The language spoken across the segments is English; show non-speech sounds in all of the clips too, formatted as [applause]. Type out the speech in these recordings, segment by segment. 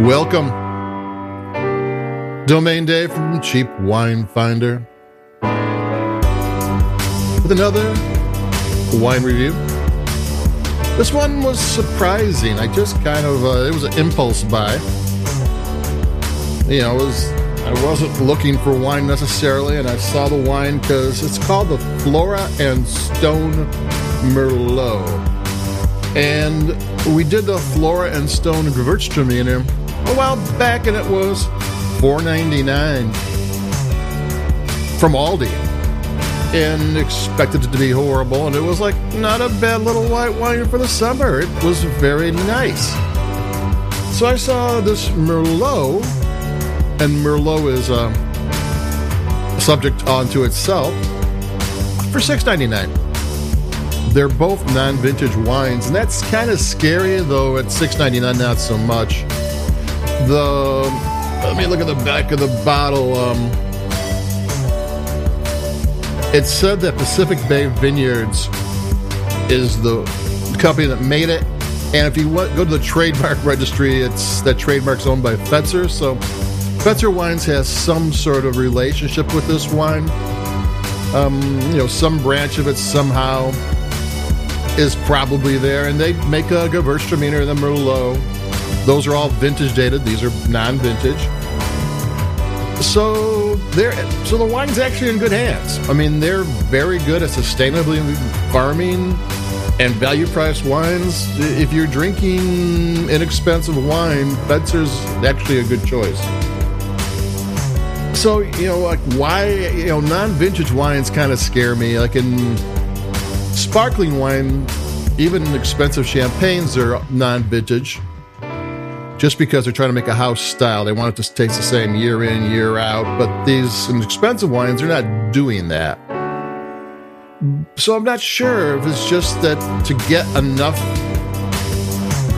Welcome. Domain Day from Cheap Wine Finder. With another wine review. This one was surprising. I just kind of, uh, it was an impulse buy. You know, was, I wasn't looking for wine necessarily, and I saw the wine because it's called the Flora and Stone Merlot. And we did the Flora and Stone Gewürztraminer a while back, and it was $4.99 from Aldi. And expected it to be horrible, and it was like not a bad little white wine for the summer. It was very nice. So I saw this Merlot, and Merlot is a subject onto itself for $6.99 they're both non-vintage wines, and that's kind of scary. Though at six ninety nine, not so much. The let me look at the back of the bottle. Um, it said that Pacific Bay Vineyards is the company that made it, and if you want, go to the trademark [laughs] registry, it's that trademark's owned by Fetzer. So Fetzer Wines has some sort of relationship with this wine. Um, you know, some branch of it somehow is probably there, and they make a Gewürztraminer and a Merlot. Those are all vintage dated. These are non-vintage. So they're so the wine's actually in good hands. I mean, they're very good at sustainably farming and value priced wines. If you're drinking inexpensive wine, Fetzer's actually a good choice. So you know, like why you know non-vintage wines kind of scare me. Like in sparkling wine, even expensive champagnes are non-vintage. Just because they're trying to make a house style, they want it to taste the same year in, year out. But these expensive wines, they're not doing that. So I'm not sure if it's just that to get enough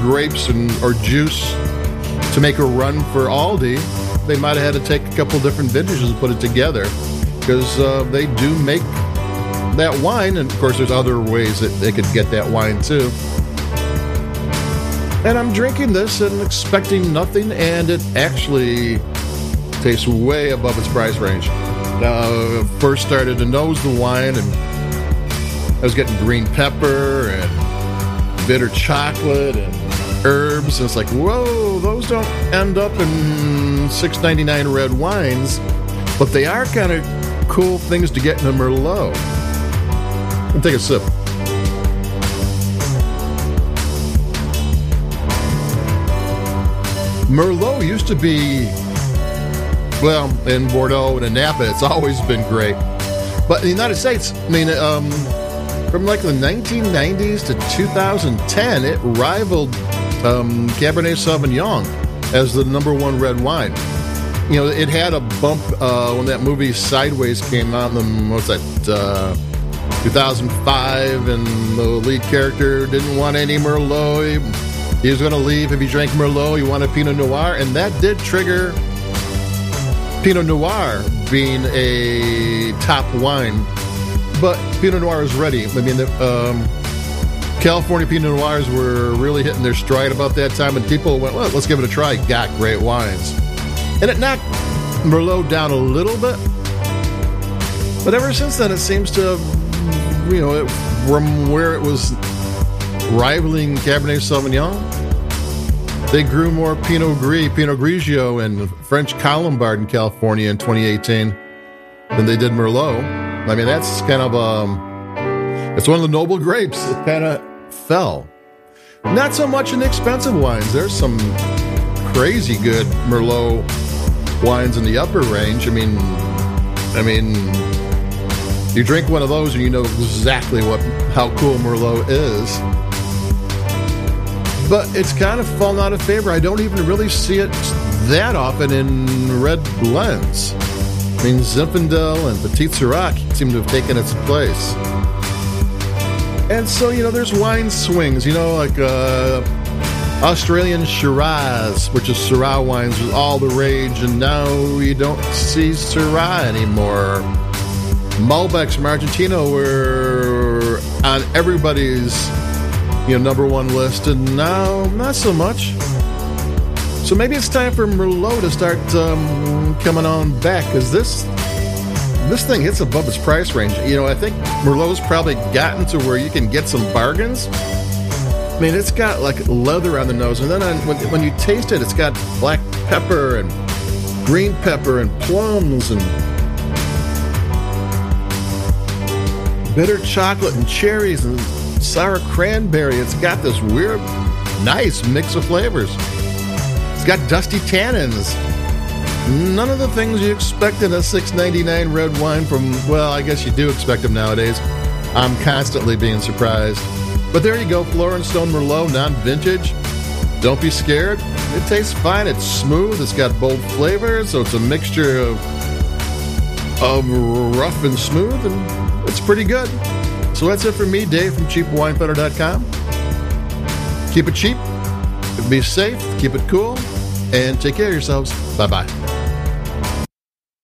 grapes and or juice to make a run for Aldi, they might have had to take a couple different vintages and put it together because uh, they do make that wine, and of course, there's other ways that they could get that wine too. And I'm drinking this and expecting nothing, and it actually tastes way above its price range. Now, first started to nose the wine, and I was getting green pepper and bitter chocolate and herbs. And it's like, whoa, those don't end up in six ninety nine red wines, but they are kind of cool things to get in a Merlot. And take a sip. Merlot used to be, well, in Bordeaux and in Napa, it's always been great. But in the United States, I mean, um, from like the 1990s to 2010, it rivaled um, Cabernet Sauvignon as the number one red wine. You know, it had a bump uh, when that movie Sideways came out. And what's that? Uh, 2005, and the lead character didn't want any Merlot. He was going to leave if he drank Merlot. He wanted Pinot Noir, and that did trigger Pinot Noir being a top wine. But Pinot Noir is ready. I mean, the, um, California Pinot Noirs were really hitting their stride about that time, and people went, well, let's give it a try. Got great wines. And it knocked Merlot down a little bit. But ever since then, it seems to you know, it, from where it was rivaling Cabernet Sauvignon, they grew more Pinot Gris, Pinot Grigio, and French Colombard in California in 2018 than they did Merlot. I mean, that's kind of um, it's one of the noble grapes that kind of fell. Not so much in expensive wines. There's some crazy good Merlot wines in the upper range. I mean, I mean, you drink one of those and you know exactly what how cool Merlot is. But it's kind of fallen out of favor. I don't even really see it that often in red blends. I mean, Zinfandel and Petite Sirah seem to have taken its place. And so, you know, there's wine swings, you know, like uh, Australian Shiraz, which is Syrah wines, was all the rage, and now you don't see Syrah anymore. Malbecs from Argentina were on everybody's you know number one list, and now not so much. So maybe it's time for Merlot to start um, coming on back because this this thing hits above its price range. You know, I think Merlot's probably gotten to where you can get some bargains. I mean, it's got like leather on the nose, and then on, when, when you taste it, it's got black pepper and green pepper and plums and bitter chocolate and cherries and sour cranberry. It's got this weird, nice mix of flavors. It's got dusty tannins. None of the things you expect in a $6.99 red wine from, well, I guess you do expect them nowadays. I'm constantly being surprised. But there you go, Flora and Stone Merlot, non vintage. Don't be scared. It tastes fine. It's smooth. It's got bold flavors, so it's a mixture of of rough and smooth, and it's pretty good. So that's it for me, Dave from CheapWineFinder.com. Keep it cheap, be safe, keep it cool, and take care of yourselves. Bye bye.